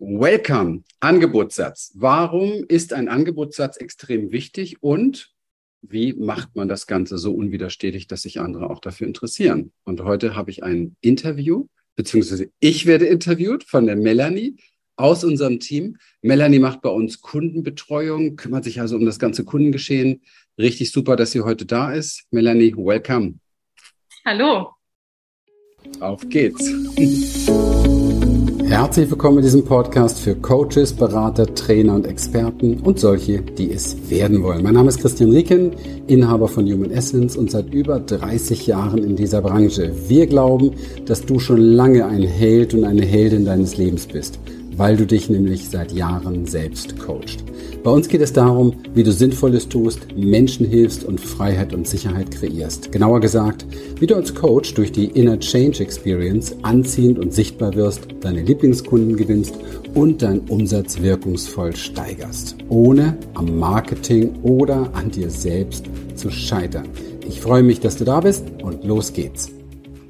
Welcome. Angebotssatz. Warum ist ein Angebotssatz extrem wichtig und wie macht man das Ganze so unwiderstehlich, dass sich andere auch dafür interessieren? Und heute habe ich ein Interview, beziehungsweise ich werde interviewt von der Melanie aus unserem Team. Melanie macht bei uns Kundenbetreuung, kümmert sich also um das ganze Kundengeschehen. Richtig super, dass sie heute da ist. Melanie, welcome. Hallo. Auf geht's. Herzlich willkommen in diesem Podcast für Coaches, Berater, Trainer und Experten und solche, die es werden wollen. Mein Name ist Christian Rieken, Inhaber von Human Essence und seit über 30 Jahren in dieser Branche. Wir glauben, dass du schon lange ein Held und eine Heldin deines Lebens bist weil du dich nämlich seit Jahren selbst coachst. Bei uns geht es darum, wie du Sinnvolles tust, Menschen hilfst und Freiheit und Sicherheit kreierst. Genauer gesagt, wie du als Coach durch die Inner Change Experience anziehend und sichtbar wirst, deine Lieblingskunden gewinnst und deinen Umsatz wirkungsvoll steigerst, ohne am Marketing oder an dir selbst zu scheitern. Ich freue mich, dass du da bist und los geht's.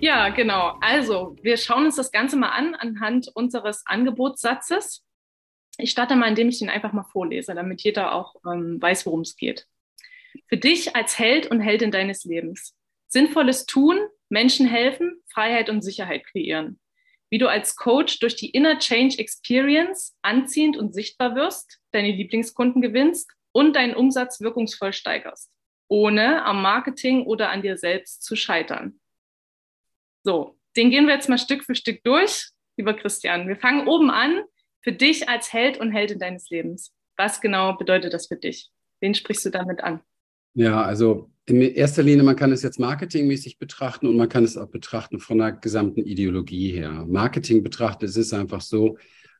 Ja, genau. Also, wir schauen uns das Ganze mal an anhand unseres Angebotssatzes. Ich starte mal, indem ich den einfach mal vorlese, damit jeder auch ähm, weiß, worum es geht. Für dich als Held und Heldin deines Lebens. Sinnvolles tun, Menschen helfen, Freiheit und Sicherheit kreieren. Wie du als Coach durch die Inner Change Experience anziehend und sichtbar wirst, deine Lieblingskunden gewinnst und deinen Umsatz wirkungsvoll steigerst, ohne am Marketing oder an dir selbst zu scheitern. So, den gehen wir jetzt mal Stück für Stück durch, lieber Christian. Wir fangen oben an. Für dich als Held und Heldin deines Lebens. Was genau bedeutet das für dich? Wen sprichst du damit an? Ja, also in erster Linie, man kann es jetzt marketingmäßig betrachten und man kann es auch betrachten von der gesamten Ideologie her. Marketing betrachtet, es ist einfach so,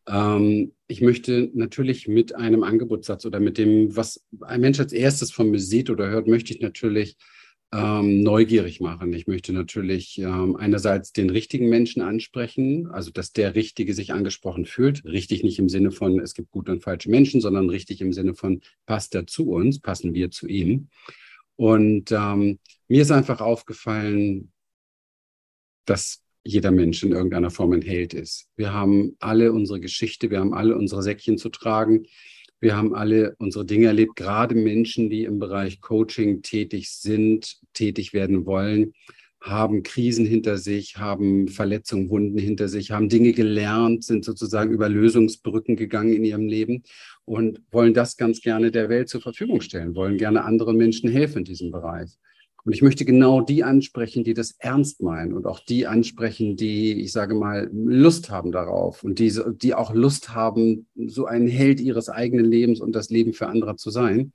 ähm, ich möchte natürlich mit einem Angebotssatz oder mit dem, was ein Mensch als erstes von mir sieht oder hört, möchte ich natürlich ähm, neugierig machen. Ich möchte natürlich ähm, einerseits den richtigen Menschen ansprechen, also dass der Richtige sich angesprochen fühlt. Richtig nicht im Sinne von, es gibt gute und falsche Menschen, sondern richtig im Sinne von, passt er zu uns, passen wir zu ihm. Und ähm, mir ist einfach aufgefallen, dass jeder Mensch in irgendeiner Form ein Held ist. Wir haben alle unsere Geschichte, wir haben alle unsere Säckchen zu tragen. Wir haben alle unsere Dinge erlebt, gerade Menschen, die im Bereich Coaching tätig sind, tätig werden wollen, haben Krisen hinter sich, haben Verletzungen, Wunden hinter sich, haben Dinge gelernt, sind sozusagen über Lösungsbrücken gegangen in ihrem Leben und wollen das ganz gerne der Welt zur Verfügung stellen, wollen gerne anderen Menschen helfen in diesem Bereich. Und ich möchte genau die ansprechen, die das ernst meinen und auch die ansprechen, die, ich sage mal, Lust haben darauf und die, die auch Lust haben, so ein Held ihres eigenen Lebens und das Leben für andere zu sein.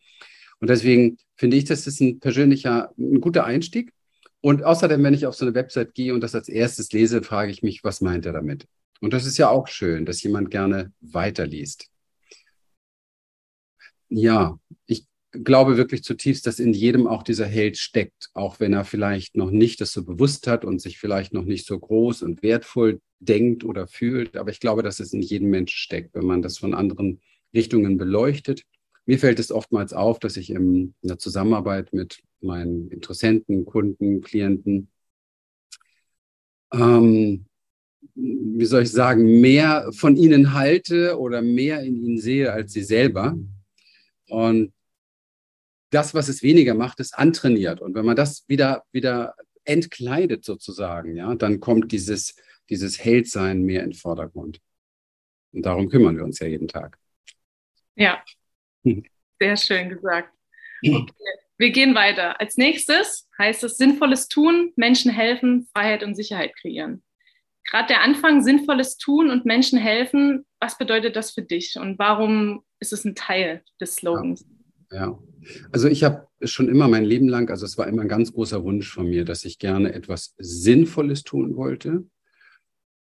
Und deswegen finde ich, das ist ein persönlicher, ein guter Einstieg. Und außerdem, wenn ich auf so eine Website gehe und das als erstes lese, frage ich mich, was meint er damit? Und das ist ja auch schön, dass jemand gerne weiterliest. Ja, ich glaube wirklich zutiefst, dass in jedem auch dieser Held steckt, auch wenn er vielleicht noch nicht das so bewusst hat und sich vielleicht noch nicht so groß und wertvoll denkt oder fühlt. Aber ich glaube, dass es in jedem Mensch steckt, wenn man das von anderen Richtungen beleuchtet. Mir fällt es oftmals auf, dass ich in der Zusammenarbeit mit meinen Interessenten, Kunden, Klienten, ähm, wie soll ich sagen, mehr von ihnen halte oder mehr in ihnen sehe als sie selber. Und das, was es weniger macht, ist antrainiert. Und wenn man das wieder, wieder entkleidet sozusagen, ja, dann kommt dieses, dieses Heldsein mehr in den Vordergrund. Und darum kümmern wir uns ja jeden Tag. Ja, hm. sehr schön gesagt. Okay. Wir gehen weiter. Als nächstes heißt es sinnvolles Tun, Menschen helfen, Freiheit und Sicherheit kreieren. Gerade der Anfang, sinnvolles Tun und Menschen helfen, was bedeutet das für dich und warum ist es ein Teil des Slogans? Ja, ja. Also ich habe schon immer mein Leben lang, also es war immer ein ganz großer Wunsch von mir, dass ich gerne etwas Sinnvolles tun wollte.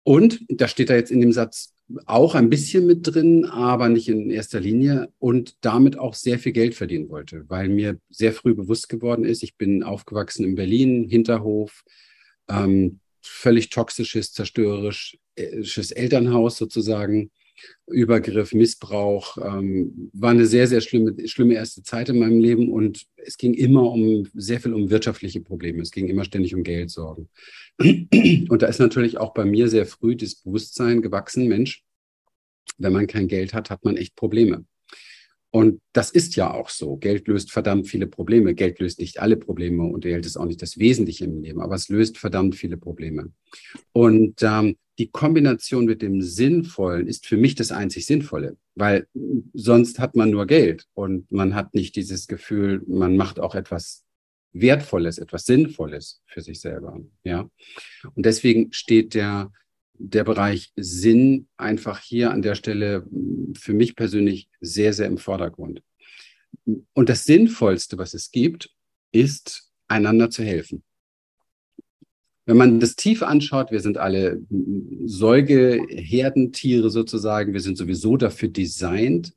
Und da steht da jetzt in dem Satz auch ein bisschen mit drin, aber nicht in erster Linie und damit auch sehr viel Geld verdienen wollte, weil mir sehr früh bewusst geworden ist, ich bin aufgewachsen in Berlin, Hinterhof, ähm, völlig toxisches, zerstörerisches Elternhaus sozusagen. Übergriff, Missbrauch, ähm, war eine sehr, sehr schlimme, schlimme erste Zeit in meinem Leben und es ging immer um sehr viel um wirtschaftliche Probleme. Es ging immer ständig um Geldsorgen. Und da ist natürlich auch bei mir sehr früh das Bewusstsein gewachsen, Mensch, wenn man kein Geld hat, hat man echt Probleme. Und das ist ja auch so. Geld löst verdammt viele Probleme. Geld löst nicht alle Probleme und Geld ist auch nicht das Wesentliche im Leben, aber es löst verdammt viele Probleme. Und ähm, die Kombination mit dem Sinnvollen ist für mich das einzig Sinnvolle, weil sonst hat man nur Geld und man hat nicht dieses Gefühl, man macht auch etwas Wertvolles, etwas Sinnvolles für sich selber. Ja. Und deswegen steht der, der Bereich Sinn einfach hier an der Stelle für mich persönlich sehr, sehr im Vordergrund. Und das Sinnvollste, was es gibt, ist, einander zu helfen. Wenn man das tief anschaut, wir sind alle Säugeherdentiere sozusagen. Wir sind sowieso dafür designt,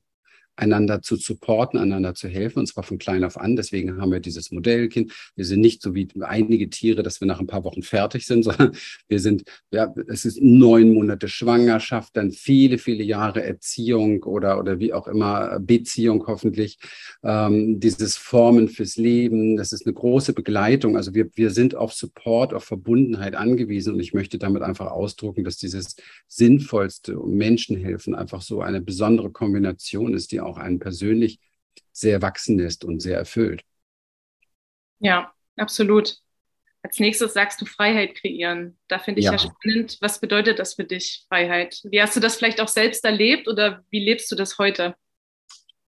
einander zu supporten, einander zu helfen, und zwar von klein auf an. Deswegen haben wir dieses Modellkind. Wir sind nicht so wie einige Tiere, dass wir nach ein paar Wochen fertig sind, sondern wir sind, ja, es ist neun Monate Schwangerschaft, dann viele, viele Jahre Erziehung oder, oder wie auch immer, Beziehung hoffentlich, ähm, dieses Formen fürs Leben. Das ist eine große Begleitung. Also wir, wir sind auf Support, auf Verbundenheit angewiesen und ich möchte damit einfach ausdrucken, dass dieses sinnvollste Menschen helfen einfach so eine besondere Kombination ist, die auch einen persönlich sehr wachsen lässt und sehr erfüllt. Ja, absolut. Als nächstes sagst du Freiheit kreieren. Da finde ich ja. ja spannend. Was bedeutet das für dich, Freiheit? Wie hast du das vielleicht auch selbst erlebt oder wie lebst du das heute?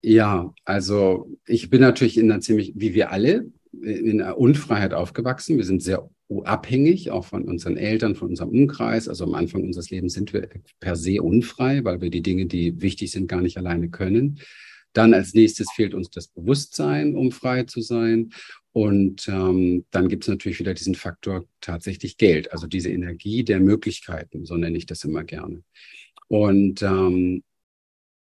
Ja, also ich bin natürlich in einer ziemlich, wie wir alle, in einer Unfreiheit aufgewachsen. Wir sind sehr abhängig, auch von unseren Eltern, von unserem Umkreis. Also am Anfang unseres Lebens sind wir per se unfrei, weil wir die Dinge, die wichtig sind, gar nicht alleine können. Dann als nächstes fehlt uns das Bewusstsein, um frei zu sein. Und ähm, dann gibt es natürlich wieder diesen Faktor tatsächlich Geld, also diese Energie der Möglichkeiten, so nenne ich das immer gerne. Und ähm,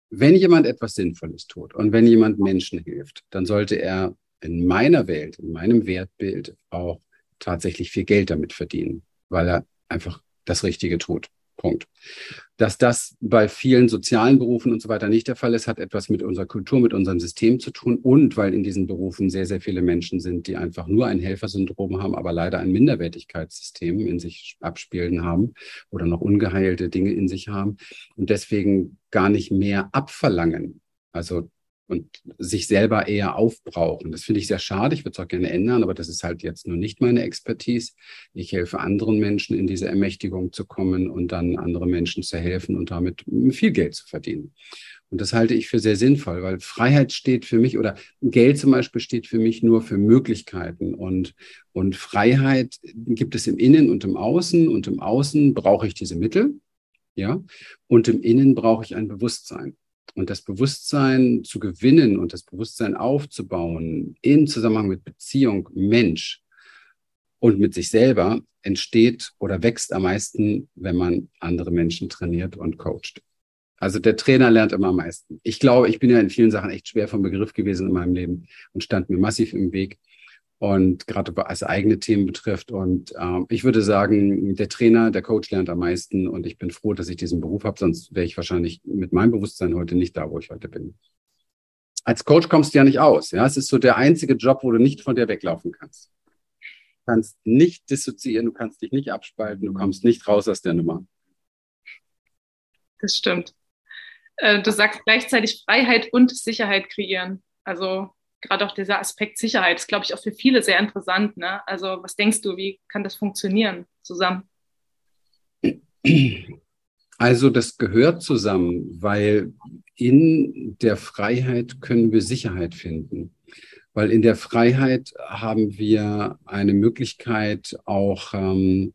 wenn jemand etwas Sinnvolles tut und wenn jemand Menschen hilft, dann sollte er in meiner Welt, in meinem Wertbild auch tatsächlich viel Geld damit verdienen, weil er einfach das Richtige tut. Punkt. Dass das bei vielen sozialen Berufen und so weiter nicht der Fall ist, hat etwas mit unserer Kultur, mit unserem System zu tun und weil in diesen Berufen sehr, sehr viele Menschen sind, die einfach nur ein Helfersyndrom haben, aber leider ein Minderwertigkeitssystem in sich abspielen haben oder noch ungeheilte Dinge in sich haben und deswegen gar nicht mehr abverlangen. Also und sich selber eher aufbrauchen. Das finde ich sehr schade. Ich würde es auch gerne ändern, aber das ist halt jetzt nur nicht meine Expertise. Ich helfe anderen Menschen in diese Ermächtigung zu kommen und dann andere Menschen zu helfen und damit viel Geld zu verdienen. Und das halte ich für sehr sinnvoll, weil Freiheit steht für mich oder Geld zum Beispiel steht für mich nur für Möglichkeiten und, und Freiheit gibt es im Innen und im Außen und im Außen brauche ich diese Mittel, ja, und im Innen brauche ich ein Bewusstsein. Und das Bewusstsein zu gewinnen und das Bewusstsein aufzubauen im Zusammenhang mit Beziehung Mensch und mit sich selber entsteht oder wächst am meisten, wenn man andere Menschen trainiert und coacht. Also der Trainer lernt immer am meisten. Ich glaube, ich bin ja in vielen Sachen echt schwer vom Begriff gewesen in meinem Leben und stand mir massiv im Weg und gerade was eigene Themen betrifft. Und äh, ich würde sagen, der Trainer, der Coach lernt am meisten und ich bin froh, dass ich diesen Beruf habe, sonst wäre ich wahrscheinlich mit meinem Bewusstsein heute nicht da, wo ich heute bin. Als Coach kommst du ja nicht aus. Ja, es ist so der einzige Job, wo du nicht von dir weglaufen kannst. Du kannst nicht dissoziieren, du kannst dich nicht abspalten, du kommst nicht raus aus der Nummer. Das stimmt. Äh, du sagst gleichzeitig Freiheit und Sicherheit kreieren. Also gerade auch dieser Aspekt Sicherheit ist, glaube ich, auch für viele sehr interessant. Ne? Also was denkst du, wie kann das funktionieren zusammen? Also das gehört zusammen, weil in der Freiheit können wir Sicherheit finden. Weil in der Freiheit haben wir eine Möglichkeit, auch ähm,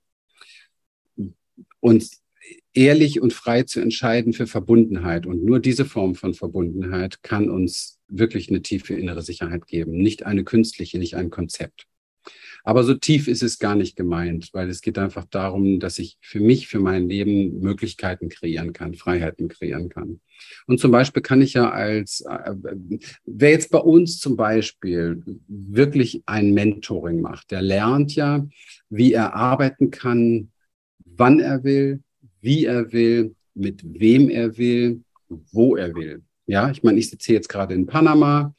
uns ehrlich und frei zu entscheiden für Verbundenheit. Und nur diese Form von Verbundenheit kann uns wirklich eine tiefe innere Sicherheit geben. Nicht eine künstliche, nicht ein Konzept. Aber so tief ist es gar nicht gemeint, weil es geht einfach darum, dass ich für mich, für mein Leben Möglichkeiten kreieren kann, Freiheiten kreieren kann. Und zum Beispiel kann ich ja als, äh, wer jetzt bei uns zum Beispiel wirklich ein Mentoring macht, der lernt ja, wie er arbeiten kann, wann er will, wie er will, mit wem er will, wo er will. Ja, ich meine, ich sitze jetzt gerade in Panama.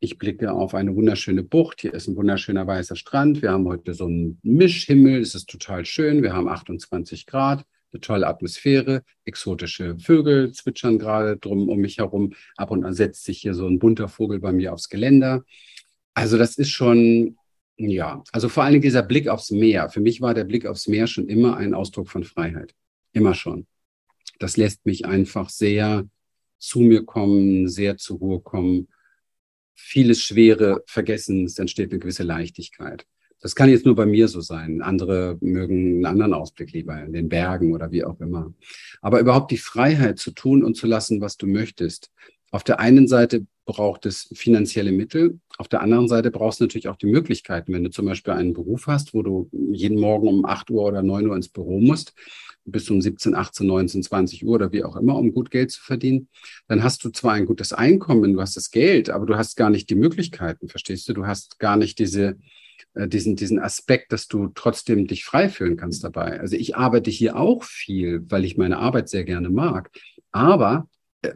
Ich blicke auf eine wunderschöne Bucht. Hier ist ein wunderschöner weißer Strand. Wir haben heute so einen Mischhimmel. Es ist total schön. Wir haben 28 Grad. eine tolle Atmosphäre, exotische Vögel zwitschern gerade drum um mich herum. Ab und an setzt sich hier so ein bunter Vogel bei mir aufs Geländer. Also das ist schon, ja, also vor allen Dingen dieser Blick aufs Meer. Für mich war der Blick aufs Meer schon immer ein Ausdruck von Freiheit. Immer schon. Das lässt mich einfach sehr zu mir kommen, sehr zur Ruhe kommen, vieles Schwere vergessen, es entsteht eine gewisse Leichtigkeit. Das kann jetzt nur bei mir so sein. Andere mögen einen anderen Ausblick lieber in den Bergen oder wie auch immer. Aber überhaupt die Freiheit zu tun und zu lassen, was du möchtest. Auf der einen Seite braucht es finanzielle Mittel. Auf der anderen Seite brauchst du natürlich auch die Möglichkeiten. Wenn du zum Beispiel einen Beruf hast, wo du jeden Morgen um 8 Uhr oder 9 Uhr ins Büro musst, bis um 17, 18, 19, 20 Uhr oder wie auch immer, um gut Geld zu verdienen, dann hast du zwar ein gutes Einkommen, du hast das Geld, aber du hast gar nicht die Möglichkeiten, verstehst du? Du hast gar nicht diese, äh, diesen, diesen Aspekt, dass du trotzdem dich frei fühlen kannst dabei. Also ich arbeite hier auch viel, weil ich meine Arbeit sehr gerne mag. Aber äh,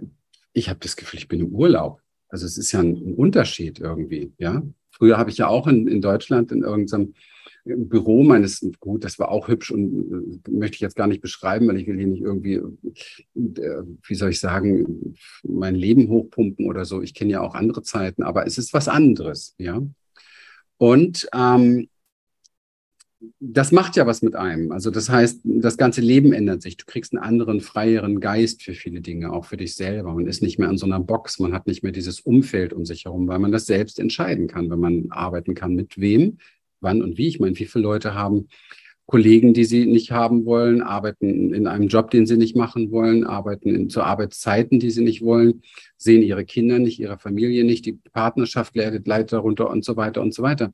ich habe das Gefühl, ich bin im Urlaub. Also es ist ja ein, ein Unterschied irgendwie, ja. Früher habe ich ja auch in, in Deutschland in irgendeinem Büro meines, gut, das war auch hübsch und äh, möchte ich jetzt gar nicht beschreiben, weil ich will hier nicht irgendwie, äh, wie soll ich sagen, mein Leben hochpumpen oder so. Ich kenne ja auch andere Zeiten, aber es ist was anderes, ja. Und ähm, das macht ja was mit einem. Also das heißt, das ganze Leben ändert sich. Du kriegst einen anderen, freieren Geist für viele Dinge, auch für dich selber. Man ist nicht mehr in so einer Box, man hat nicht mehr dieses Umfeld um sich herum, weil man das selbst entscheiden kann, wenn man arbeiten kann, mit wem, wann und wie. Ich meine, wie viele Leute haben Kollegen, die sie nicht haben wollen, arbeiten in einem Job, den sie nicht machen wollen, arbeiten in, zu Arbeitszeiten, die sie nicht wollen, sehen ihre Kinder nicht, ihre Familie nicht, die Partnerschaft leidet, leidet darunter und so weiter und so weiter.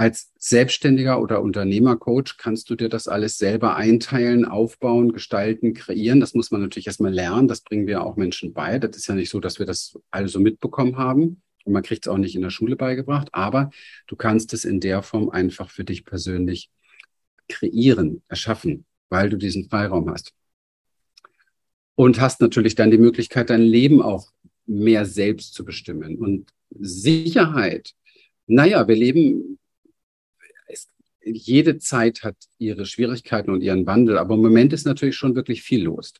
Als Selbstständiger oder Unternehmercoach kannst du dir das alles selber einteilen, aufbauen, gestalten, kreieren. Das muss man natürlich erstmal lernen. Das bringen wir auch Menschen bei. Das ist ja nicht so, dass wir das alle so mitbekommen haben. Und man kriegt es auch nicht in der Schule beigebracht, aber du kannst es in der Form einfach für dich persönlich kreieren, erschaffen, weil du diesen Freiraum hast. Und hast natürlich dann die Möglichkeit, dein Leben auch mehr selbst zu bestimmen. Und Sicherheit, naja, wir leben, jede Zeit hat ihre Schwierigkeiten und ihren Wandel, aber im Moment ist natürlich schon wirklich viel los.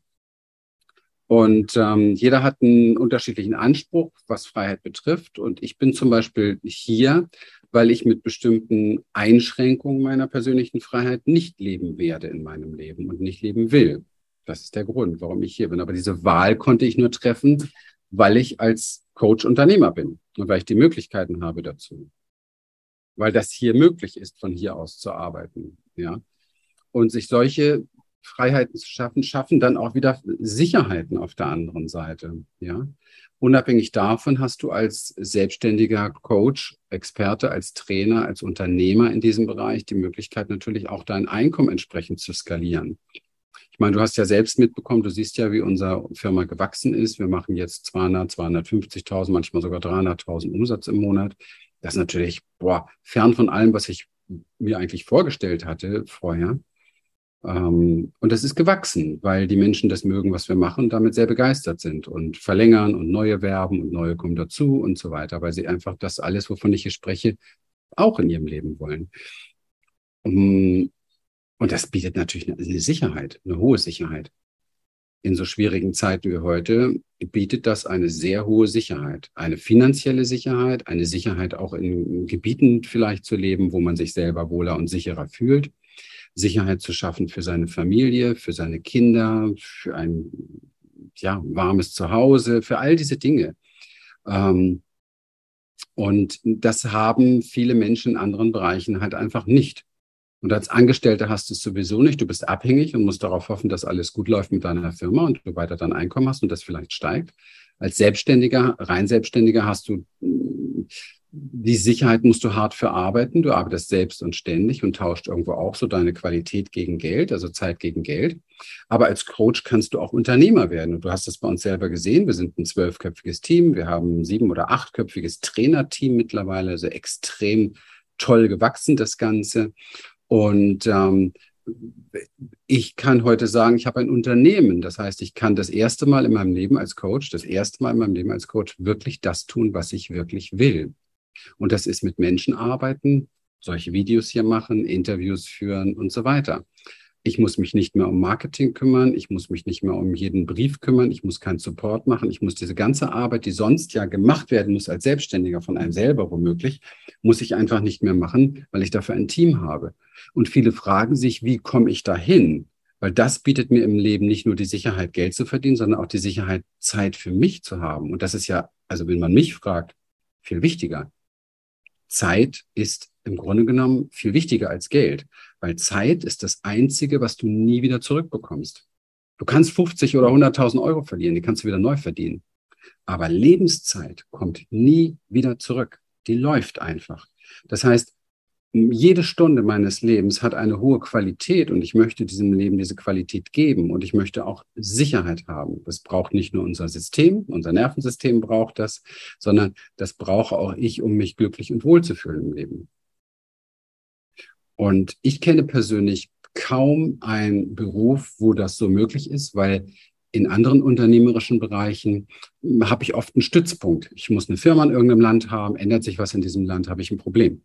Und ähm, jeder hat einen unterschiedlichen Anspruch, was Freiheit betrifft. Und ich bin zum Beispiel hier, weil ich mit bestimmten Einschränkungen meiner persönlichen Freiheit nicht leben werde in meinem Leben und nicht leben will. Das ist der Grund, warum ich hier bin. Aber diese Wahl konnte ich nur treffen, weil ich als Coach Unternehmer bin und weil ich die Möglichkeiten habe dazu. Weil das hier möglich ist, von hier aus zu arbeiten. Ja. Und sich solche Freiheiten zu schaffen, schaffen dann auch wieder Sicherheiten auf der anderen Seite. Ja, unabhängig davon hast du als selbstständiger Coach, Experte, als Trainer, als Unternehmer in diesem Bereich die Möglichkeit natürlich auch dein Einkommen entsprechend zu skalieren. Ich meine, du hast ja selbst mitbekommen, du siehst ja, wie unsere Firma gewachsen ist. Wir machen jetzt 200, 250.000, manchmal sogar 300.000 Umsatz im Monat. Das ist natürlich boah, fern von allem, was ich mir eigentlich vorgestellt hatte vorher. Ähm, und das ist gewachsen, weil die Menschen das mögen, was wir machen damit sehr begeistert sind und verlängern und neue werben und neue kommen dazu und so weiter, weil sie einfach das alles, wovon ich hier spreche, auch in ihrem Leben wollen. Und das bietet natürlich eine Sicherheit, eine hohe Sicherheit. In so schwierigen Zeiten wie heute bietet das eine sehr hohe Sicherheit, eine finanzielle Sicherheit, eine Sicherheit auch in Gebieten vielleicht zu leben, wo man sich selber wohler und sicherer fühlt Sicherheit zu schaffen für seine Familie, für seine Kinder, für ein ja, warmes Zuhause, für all diese Dinge. Ähm, und das haben viele Menschen in anderen Bereichen halt einfach nicht. Und als Angestellter hast du es sowieso nicht. Du bist abhängig und musst darauf hoffen, dass alles gut läuft mit deiner Firma und du weiter dein Einkommen hast und das vielleicht steigt. Als Selbstständiger, rein Selbstständiger hast du die Sicherheit musst du hart verarbeiten. Du arbeitest selbst und ständig und tauscht irgendwo auch so deine Qualität gegen Geld, also Zeit gegen Geld. Aber als Coach kannst du auch Unternehmer werden. Und du hast das bei uns selber gesehen. Wir sind ein zwölfköpfiges Team. Wir haben ein sieben- oder achtköpfiges Trainerteam mittlerweile, also extrem toll gewachsen, das Ganze. Und ähm, ich kann heute sagen, ich habe ein Unternehmen. Das heißt, ich kann das erste Mal in meinem Leben als Coach, das erste Mal in meinem Leben als Coach wirklich das tun, was ich wirklich will. Und das ist mit Menschen arbeiten, solche Videos hier machen, Interviews führen und so weiter. Ich muss mich nicht mehr um Marketing kümmern. Ich muss mich nicht mehr um jeden Brief kümmern. Ich muss keinen Support machen. Ich muss diese ganze Arbeit, die sonst ja gemacht werden muss als Selbstständiger von einem selber womöglich, muss ich einfach nicht mehr machen, weil ich dafür ein Team habe. Und viele fragen sich, wie komme ich dahin? Weil das bietet mir im Leben nicht nur die Sicherheit, Geld zu verdienen, sondern auch die Sicherheit, Zeit für mich zu haben. Und das ist ja, also wenn man mich fragt, viel wichtiger. Zeit ist im Grunde genommen viel wichtiger als Geld, weil Zeit ist das Einzige, was du nie wieder zurückbekommst. Du kannst 50 oder 100.000 Euro verlieren, die kannst du wieder neu verdienen. Aber Lebenszeit kommt nie wieder zurück. Die läuft einfach. Das heißt, jede Stunde meines Lebens hat eine hohe Qualität und ich möchte diesem Leben diese Qualität geben und ich möchte auch Sicherheit haben. Das braucht nicht nur unser System, unser Nervensystem braucht das, sondern das brauche auch ich, um mich glücklich und wohl zu fühlen im Leben. Und ich kenne persönlich kaum einen Beruf, wo das so möglich ist, weil in anderen unternehmerischen Bereichen habe ich oft einen Stützpunkt. Ich muss eine Firma in irgendeinem Land haben, ändert sich was in diesem Land, habe ich ein Problem.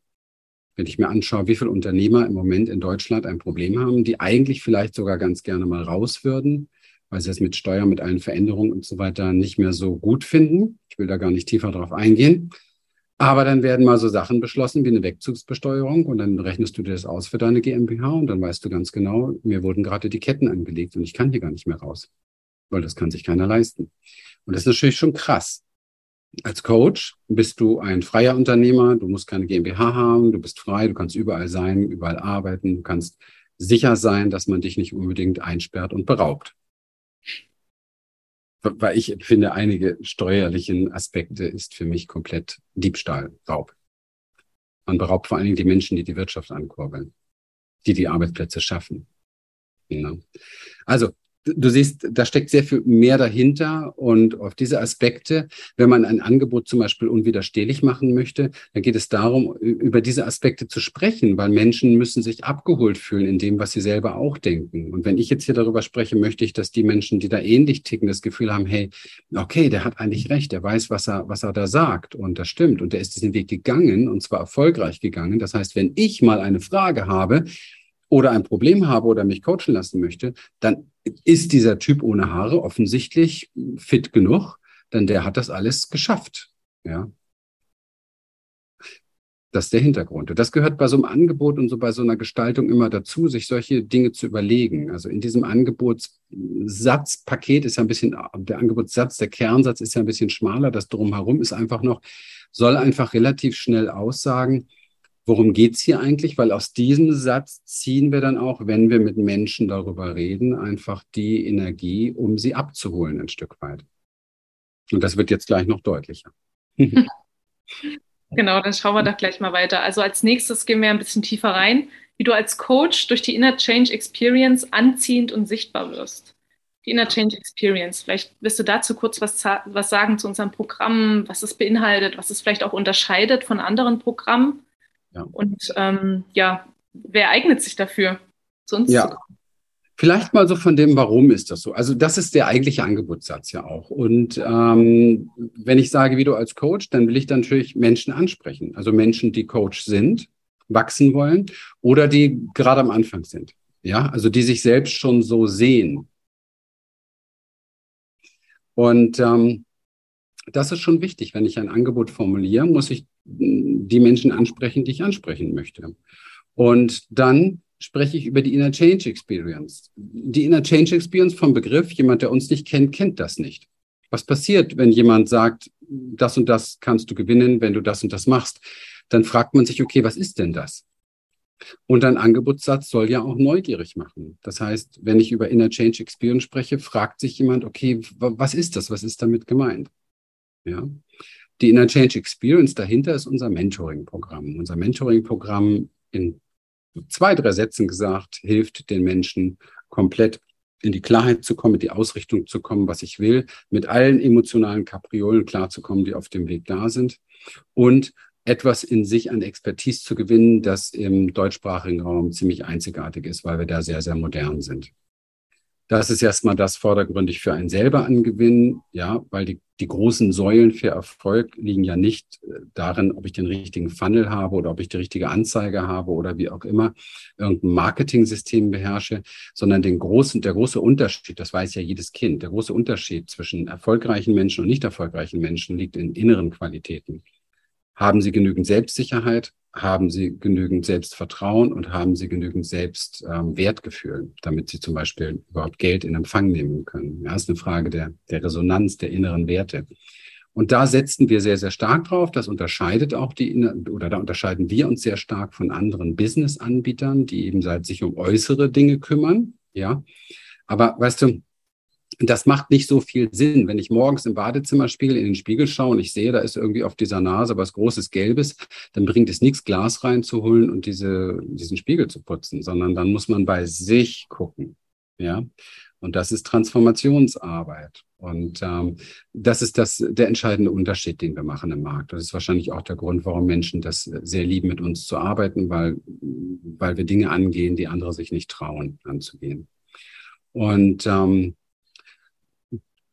Wenn ich mir anschaue, wie viele Unternehmer im Moment in Deutschland ein Problem haben, die eigentlich vielleicht sogar ganz gerne mal raus würden, weil sie es mit Steuern, mit allen Veränderungen und so weiter nicht mehr so gut finden. Ich will da gar nicht tiefer drauf eingehen. Aber dann werden mal so Sachen beschlossen wie eine Wegzugsbesteuerung und dann rechnest du dir das aus für deine GmbH und dann weißt du ganz genau, mir wurden gerade die Ketten angelegt und ich kann hier gar nicht mehr raus, weil das kann sich keiner leisten. Und das ist natürlich schon krass. Als Coach bist du ein freier Unternehmer, du musst keine GmbH haben, du bist frei, du kannst überall sein, überall arbeiten, du kannst sicher sein, dass man dich nicht unbedingt einsperrt und beraubt. Weil ich finde, einige steuerlichen Aspekte ist für mich komplett Diebstahl, Raub. Man beraubt vor allen Dingen die Menschen, die die Wirtschaft ankurbeln, die die Arbeitsplätze schaffen. Ja. Also du siehst, da steckt sehr viel mehr dahinter und auf diese Aspekte, wenn man ein Angebot zum Beispiel unwiderstehlich machen möchte, dann geht es darum, über diese Aspekte zu sprechen, weil Menschen müssen sich abgeholt fühlen in dem, was sie selber auch denken. Und wenn ich jetzt hier darüber spreche, möchte ich, dass die Menschen, die da ähnlich ticken, das Gefühl haben, hey, okay, der hat eigentlich recht, der weiß, was er, was er da sagt und das stimmt und der ist diesen Weg gegangen und zwar erfolgreich gegangen. Das heißt, wenn ich mal eine Frage habe, oder ein Problem habe oder mich coachen lassen möchte, dann ist dieser Typ ohne Haare offensichtlich fit genug, denn der hat das alles geschafft. Ja. Das ist der Hintergrund. Und das gehört bei so einem Angebot und so bei so einer Gestaltung immer dazu, sich solche Dinge zu überlegen. Also in diesem Angebotssatzpaket ist ja ein bisschen, der Angebotssatz, der Kernsatz ist ja ein bisschen schmaler. Das drumherum ist einfach noch, soll einfach relativ schnell aussagen, worum geht's hier eigentlich? Weil aus diesem Satz ziehen wir dann auch, wenn wir mit Menschen darüber reden, einfach die Energie, um sie abzuholen ein Stück weit. Und das wird jetzt gleich noch deutlicher. genau, dann schauen wir doch gleich mal weiter. Also als nächstes gehen wir ein bisschen tiefer rein, wie du als Coach durch die Inner Change Experience anziehend und sichtbar wirst. Die Inner Change Experience. Vielleicht wirst du dazu kurz was, was sagen zu unserem Programm, was es beinhaltet, was es vielleicht auch unterscheidet von anderen Programmen ja. Und ähm, ja, wer eignet sich dafür, zu uns ja. zu kommen? Vielleicht mal so von dem, warum ist das so? Also das ist der eigentliche Angebotssatz ja auch. Und ähm, wenn ich sage, wie du als Coach, dann will ich dann natürlich Menschen ansprechen. Also Menschen, die Coach sind, wachsen wollen oder die gerade am Anfang sind. Ja, also die sich selbst schon so sehen. Und ähm, das ist schon wichtig. Wenn ich ein Angebot formuliere, muss ich die Menschen ansprechen, die ich ansprechen möchte. Und dann spreche ich über die Inner Change Experience. Die Inner Change Experience vom Begriff, jemand, der uns nicht kennt, kennt das nicht. Was passiert, wenn jemand sagt, das und das kannst du gewinnen, wenn du das und das machst? Dann fragt man sich, okay, was ist denn das? Und ein Angebotssatz soll ja auch neugierig machen. Das heißt, wenn ich über Inner Change Experience spreche, fragt sich jemand, okay, was ist das? Was ist damit gemeint? Ja. Die Inner Change Experience dahinter ist unser Mentoring-Programm. Unser Mentoring-Programm in zwei, drei Sätzen gesagt, hilft den Menschen komplett in die Klarheit zu kommen, in die Ausrichtung zu kommen, was ich will, mit allen emotionalen Kapriolen klarzukommen, die auf dem Weg da sind und etwas in sich an Expertise zu gewinnen, das im deutschsprachigen Raum ziemlich einzigartig ist, weil wir da sehr, sehr modern sind. Das ist erstmal das vordergründig für einen selber angewinnen, ja, weil die, die großen Säulen für Erfolg liegen ja nicht äh, darin, ob ich den richtigen Funnel habe oder ob ich die richtige Anzeige habe oder wie auch immer irgendein Marketing-System beherrsche, sondern den großen, der große Unterschied, das weiß ja jedes Kind, der große Unterschied zwischen erfolgreichen Menschen und nicht erfolgreichen Menschen liegt in inneren Qualitäten. Haben sie genügend Selbstsicherheit? haben sie genügend Selbstvertrauen und haben sie genügend Selbstwertgefühl, ähm, damit sie zum Beispiel überhaupt Geld in Empfang nehmen können. Ja, ist eine Frage der, der Resonanz, der inneren Werte. Und da setzen wir sehr, sehr stark drauf. Das unterscheidet auch die, oder da unterscheiden wir uns sehr stark von anderen Business-Anbietern, die eben seit sich um äußere Dinge kümmern. Ja. Aber weißt du, das macht nicht so viel Sinn. Wenn ich morgens im Badezimmerspiegel in den Spiegel schaue und ich sehe, da ist irgendwie auf dieser Nase was Großes Gelbes, dann bringt es nichts, Glas reinzuholen und diese, diesen Spiegel zu putzen, sondern dann muss man bei sich gucken. Ja. Und das ist Transformationsarbeit. Und ähm, das ist das, der entscheidende Unterschied, den wir machen im Markt. Das ist wahrscheinlich auch der Grund, warum Menschen das sehr lieben, mit uns zu arbeiten, weil, weil wir Dinge angehen, die andere sich nicht trauen anzugehen. Und ähm,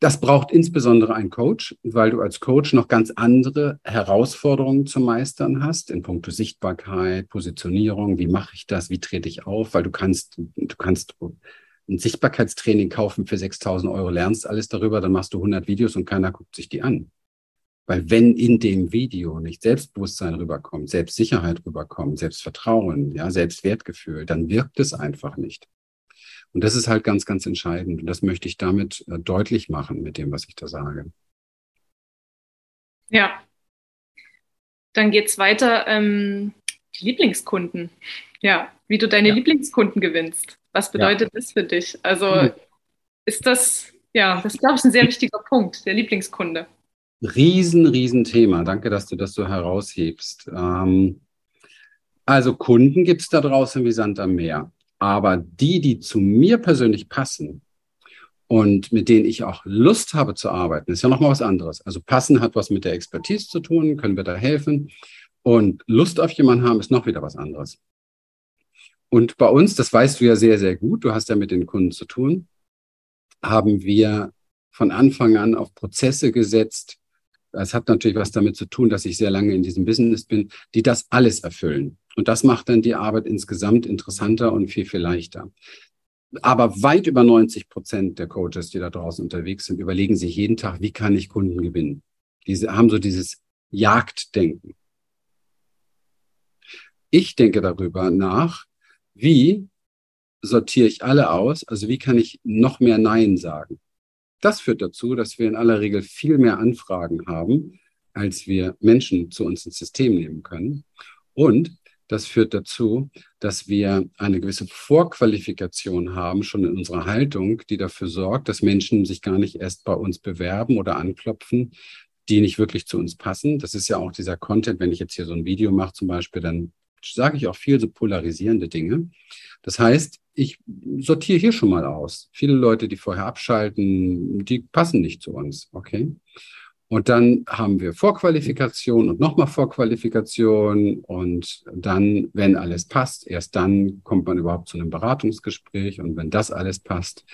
das braucht insbesondere ein Coach, weil du als Coach noch ganz andere Herausforderungen zu meistern hast in puncto Sichtbarkeit, Positionierung. Wie mache ich das? Wie trete ich auf? Weil du kannst, du kannst ein Sichtbarkeitstraining kaufen für 6000 Euro, lernst alles darüber, dann machst du 100 Videos und keiner guckt sich die an. Weil wenn in dem Video nicht Selbstbewusstsein rüberkommt, Selbstsicherheit rüberkommt, Selbstvertrauen, ja, Selbstwertgefühl, dann wirkt es einfach nicht. Und das ist halt ganz, ganz entscheidend. Und das möchte ich damit äh, deutlich machen mit dem, was ich da sage. Ja. Dann geht's weiter. Ähm, die Lieblingskunden. Ja, wie du deine ja. Lieblingskunden gewinnst. Was bedeutet ja. das für dich? Also hm. ist das, ja, das ist, glaube ich, ein sehr wichtiger Punkt, der Lieblingskunde. Riesen, riesen Thema. Danke, dass du das so heraushebst. Ähm, also Kunden gibt es da draußen wie Sand am Meer. Aber die, die zu mir persönlich passen und mit denen ich auch Lust habe zu arbeiten, ist ja nochmal was anderes. Also passen hat was mit der Expertise zu tun, können wir da helfen. Und Lust auf jemanden haben ist noch wieder was anderes. Und bei uns, das weißt du ja sehr, sehr gut, du hast ja mit den Kunden zu tun, haben wir von Anfang an auf Prozesse gesetzt. Das hat natürlich was damit zu tun, dass ich sehr lange in diesem Business bin, die das alles erfüllen. Und das macht dann die Arbeit insgesamt interessanter und viel, viel leichter. Aber weit über 90 Prozent der Coaches, die da draußen unterwegs sind, überlegen sich jeden Tag, wie kann ich Kunden gewinnen? Diese haben so dieses Jagddenken. Ich denke darüber nach, wie sortiere ich alle aus? Also wie kann ich noch mehr Nein sagen? Das führt dazu, dass wir in aller Regel viel mehr Anfragen haben, als wir Menschen zu uns ins System nehmen können. Und das führt dazu, dass wir eine gewisse Vorqualifikation haben, schon in unserer Haltung, die dafür sorgt, dass Menschen sich gar nicht erst bei uns bewerben oder anklopfen, die nicht wirklich zu uns passen. Das ist ja auch dieser Content, wenn ich jetzt hier so ein Video mache zum Beispiel, dann sage ich auch viel so polarisierende Dinge. Das heißt, ich sortiere hier schon mal aus. Viele Leute, die vorher abschalten, die passen nicht zu uns. Okay. Und dann haben wir Vorqualifikation und nochmal Vorqualifikation. Und dann, wenn alles passt, erst dann kommt man überhaupt zu einem Beratungsgespräch. Und wenn das alles passt,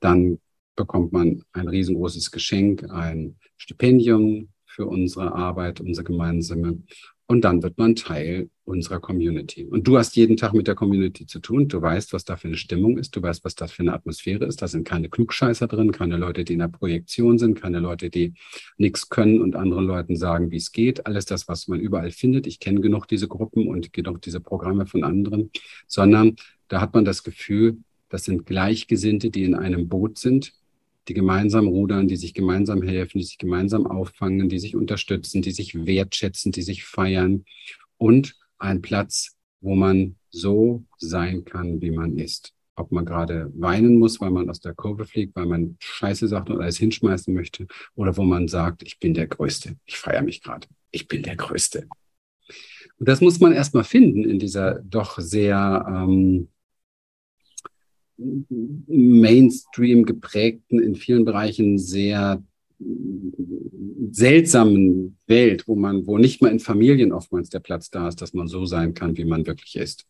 dann bekommt man ein riesengroßes Geschenk, ein Stipendium für unsere Arbeit, unsere gemeinsame. Und dann wird man Teil unserer Community. Und du hast jeden Tag mit der Community zu tun. Du weißt, was da für eine Stimmung ist. Du weißt, was das für eine Atmosphäre ist. Da sind keine Klugscheißer drin, keine Leute, die in der Projektion sind, keine Leute, die nichts können und anderen Leuten sagen, wie es geht. Alles das, was man überall findet. Ich kenne genug diese Gruppen und genug diese Programme von anderen, sondern da hat man das Gefühl, das sind Gleichgesinnte, die in einem Boot sind, die gemeinsam rudern, die sich gemeinsam helfen, die sich gemeinsam auffangen, die sich unterstützen, die sich wertschätzen, die sich feiern und ein Platz, wo man so sein kann, wie man ist. Ob man gerade weinen muss, weil man aus der Kurve fliegt, weil man Scheiße sagt und alles hinschmeißen möchte, oder wo man sagt, ich bin der Größte, ich feiere mich gerade, ich bin der Größte. Und das muss man erstmal finden in dieser doch sehr ähm, Mainstream geprägten, in vielen Bereichen sehr seltsamen Welt, wo man, wo nicht mal in Familien oftmals der Platz da ist, dass man so sein kann, wie man wirklich ist.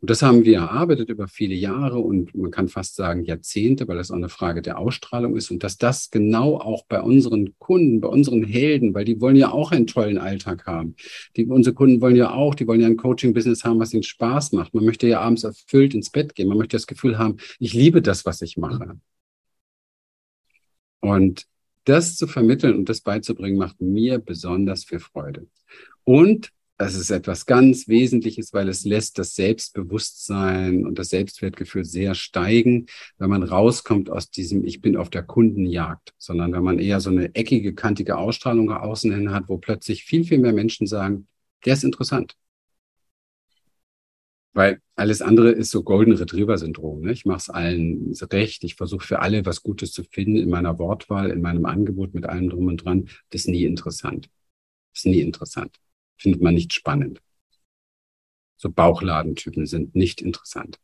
Und das haben wir erarbeitet über viele Jahre und man kann fast sagen Jahrzehnte, weil das auch eine Frage der Ausstrahlung ist und dass das genau auch bei unseren Kunden, bei unseren Helden, weil die wollen ja auch einen tollen Alltag haben. Die, unsere Kunden wollen ja auch, die wollen ja ein Coaching-Business haben, was ihnen Spaß macht. Man möchte ja abends erfüllt ins Bett gehen. Man möchte das Gefühl haben, ich liebe das, was ich mache. Und das zu vermitteln und das beizubringen, macht mir besonders viel Freude. Und das ist etwas ganz Wesentliches, weil es lässt das Selbstbewusstsein und das Selbstwertgefühl sehr steigen, wenn man rauskommt aus diesem Ich bin auf der Kundenjagd, sondern wenn man eher so eine eckige, kantige Ausstrahlung außen hin hat, wo plötzlich viel, viel mehr Menschen sagen, der ist interessant. Weil alles andere ist so Golden Retriever-Syndrom. Ne? Ich mache es allen recht. Ich versuche für alle was Gutes zu finden in meiner Wortwahl, in meinem Angebot, mit allem drum und dran. Das ist nie interessant. Das ist nie interessant findet man nicht spannend. So Bauchladentypen sind nicht interessant.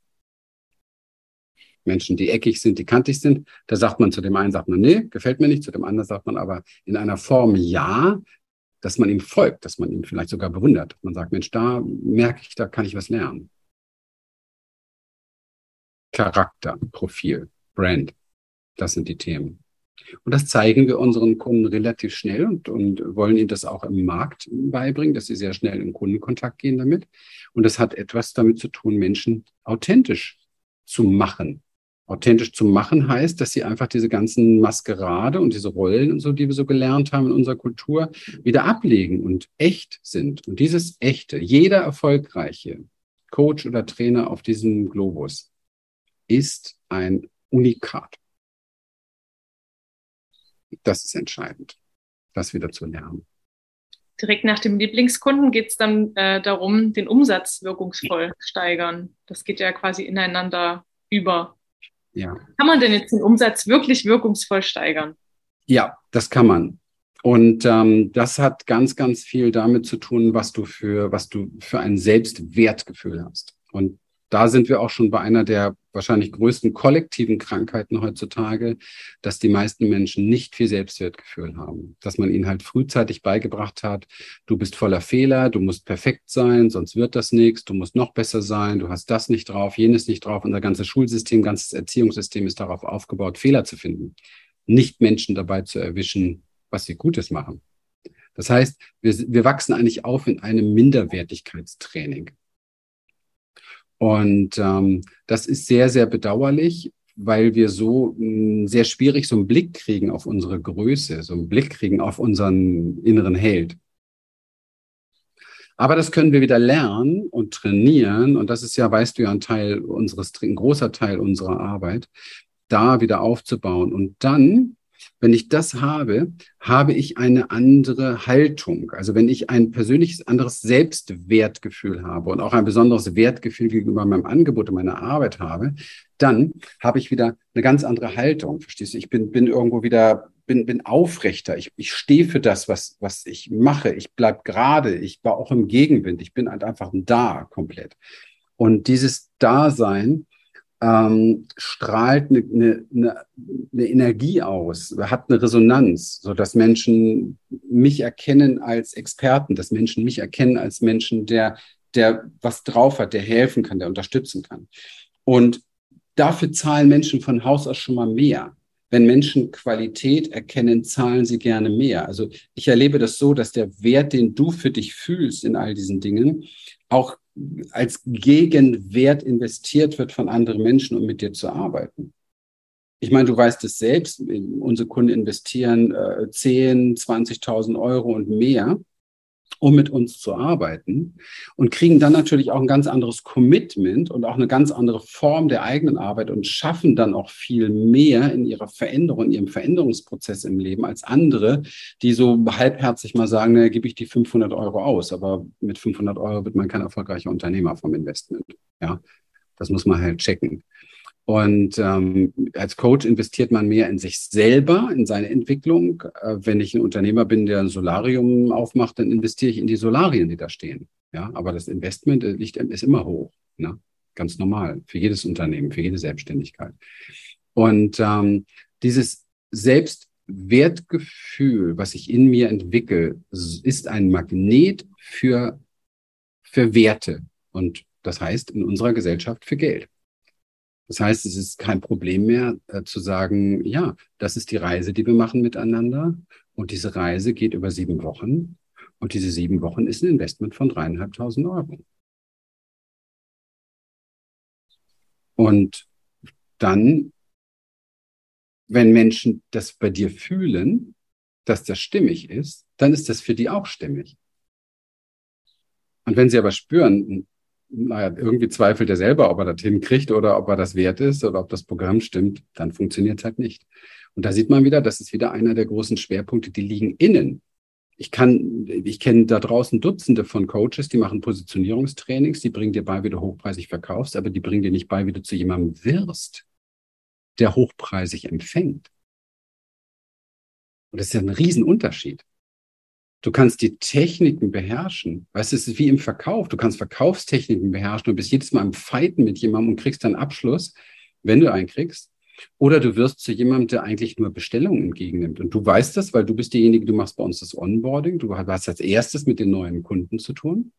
Menschen, die eckig sind, die kantig sind, da sagt man zu dem einen, sagt man, nee, gefällt mir nicht, zu dem anderen sagt man aber in einer Form ja, dass man ihm folgt, dass man ihn vielleicht sogar bewundert. Man sagt, Mensch, da merke ich, da kann ich was lernen. Charakter, Profil, Brand, das sind die Themen. Und das zeigen wir unseren Kunden relativ schnell und, und wollen ihnen das auch im Markt beibringen, dass sie sehr schnell in Kundenkontakt gehen damit. Und das hat etwas damit zu tun, Menschen authentisch zu machen. Authentisch zu machen heißt, dass sie einfach diese ganzen Maskerade und diese Rollen und so, die wir so gelernt haben in unserer Kultur, wieder ablegen und echt sind. Und dieses Echte, jeder erfolgreiche Coach oder Trainer auf diesem Globus ist ein Unikat. Das ist entscheidend, das wieder zu lernen. Direkt nach dem Lieblingskunden geht es dann äh, darum, den Umsatz wirkungsvoll steigern. Das geht ja quasi ineinander über. Ja. Kann man denn jetzt den Umsatz wirklich wirkungsvoll steigern? Ja, das kann man. Und ähm, das hat ganz, ganz viel damit zu tun, was du für, was du für ein Selbstwertgefühl hast. Und da sind wir auch schon bei einer der wahrscheinlich größten kollektiven Krankheiten heutzutage, dass die meisten Menschen nicht viel Selbstwertgefühl haben. Dass man ihnen halt frühzeitig beigebracht hat, du bist voller Fehler, du musst perfekt sein, sonst wird das nichts, du musst noch besser sein, du hast das nicht drauf, jenes nicht drauf. Unser ganzes Schulsystem, ganzes Erziehungssystem ist darauf aufgebaut, Fehler zu finden. Nicht Menschen dabei zu erwischen, was sie Gutes machen. Das heißt, wir, wir wachsen eigentlich auf in einem Minderwertigkeitstraining. Und ähm, das ist sehr, sehr bedauerlich, weil wir so mh, hm, sehr schwierig so einen Blick kriegen auf unsere Größe, so einen Blick kriegen auf unseren inneren Held. Aber das können wir wieder lernen und trainieren. Und das ist ja, weißt du ja, ein Teil unseres, ein großer Teil unserer Arbeit, da wieder aufzubauen. Und dann wenn ich das habe, habe ich eine andere Haltung. Also wenn ich ein persönliches anderes Selbstwertgefühl habe und auch ein besonderes Wertgefühl gegenüber meinem Angebot und meiner Arbeit habe, dann habe ich wieder eine ganz andere Haltung. Verstehst du? Ich bin, bin irgendwo wieder, bin, bin aufrechter. Ich, ich stehe für das, was, was ich mache. Ich bleib gerade. Ich war auch im Gegenwind. Ich bin halt einfach da komplett. Und dieses Dasein, ähm, strahlt eine, eine, eine, Energie aus, hat eine Resonanz, so dass Menschen mich erkennen als Experten, dass Menschen mich erkennen als Menschen, der, der was drauf hat, der helfen kann, der unterstützen kann. Und dafür zahlen Menschen von Haus aus schon mal mehr. Wenn Menschen Qualität erkennen, zahlen sie gerne mehr. Also ich erlebe das so, dass der Wert, den du für dich fühlst in all diesen Dingen, auch als Gegenwert investiert wird von anderen Menschen, um mit dir zu arbeiten. Ich meine, du weißt es selbst, unsere Kunden investieren äh, 10, 20.000 Euro und mehr um mit uns zu arbeiten und kriegen dann natürlich auch ein ganz anderes Commitment und auch eine ganz andere Form der eigenen Arbeit und schaffen dann auch viel mehr in ihrer Veränderung, in ihrem Veränderungsprozess im Leben als andere, die so halbherzig mal sagen, na, gebe ich die 500 Euro aus, aber mit 500 Euro wird man kein erfolgreicher Unternehmer vom Investment. Ja, das muss man halt checken. Und ähm, als Coach investiert man mehr in sich selber, in seine Entwicklung. Äh, wenn ich ein Unternehmer bin, der ein Solarium aufmacht, dann investiere ich in die Solarien, die da stehen. Ja, aber das Investment äh, liegt, ist immer hoch. Ne? Ganz normal für jedes Unternehmen, für jede Selbstständigkeit. Und ähm, dieses Selbstwertgefühl, was ich in mir entwickle, ist ein Magnet für, für Werte und Das heißt, in unserer Gesellschaft für Geld. Das heißt, es ist kein Problem mehr äh, zu sagen, ja, das ist die Reise, die wir machen miteinander. Und diese Reise geht über sieben Wochen. Und diese sieben Wochen ist ein Investment von dreieinhalbtausend Euro. Und dann, wenn Menschen das bei dir fühlen, dass das stimmig ist, dann ist das für die auch stimmig. Und wenn sie aber spüren, naja, irgendwie zweifelt er selber, ob er das hinkriegt oder ob er das wert ist oder ob das Programm stimmt, dann funktioniert es halt nicht. Und da sieht man wieder, das ist wieder einer der großen Schwerpunkte, die liegen innen. Ich kann, ich kenne da draußen Dutzende von Coaches, die machen Positionierungstrainings, die bringen dir bei, wie du hochpreisig verkaufst, aber die bringen dir nicht bei, wie du zu jemandem wirst, der hochpreisig empfängt. Und das ist ja ein Riesenunterschied. Du kannst die Techniken beherrschen. Weißt du, es ist wie im Verkauf. Du kannst Verkaufstechniken beherrschen und bist jedes Mal im Fighten mit jemandem und kriegst dann Abschluss, wenn du einen kriegst. Oder du wirst zu jemandem, der eigentlich nur Bestellungen entgegennimmt. Und du weißt das, weil du bist derjenige, du machst bei uns das Onboarding. Du hast als erstes mit den neuen Kunden zu tun.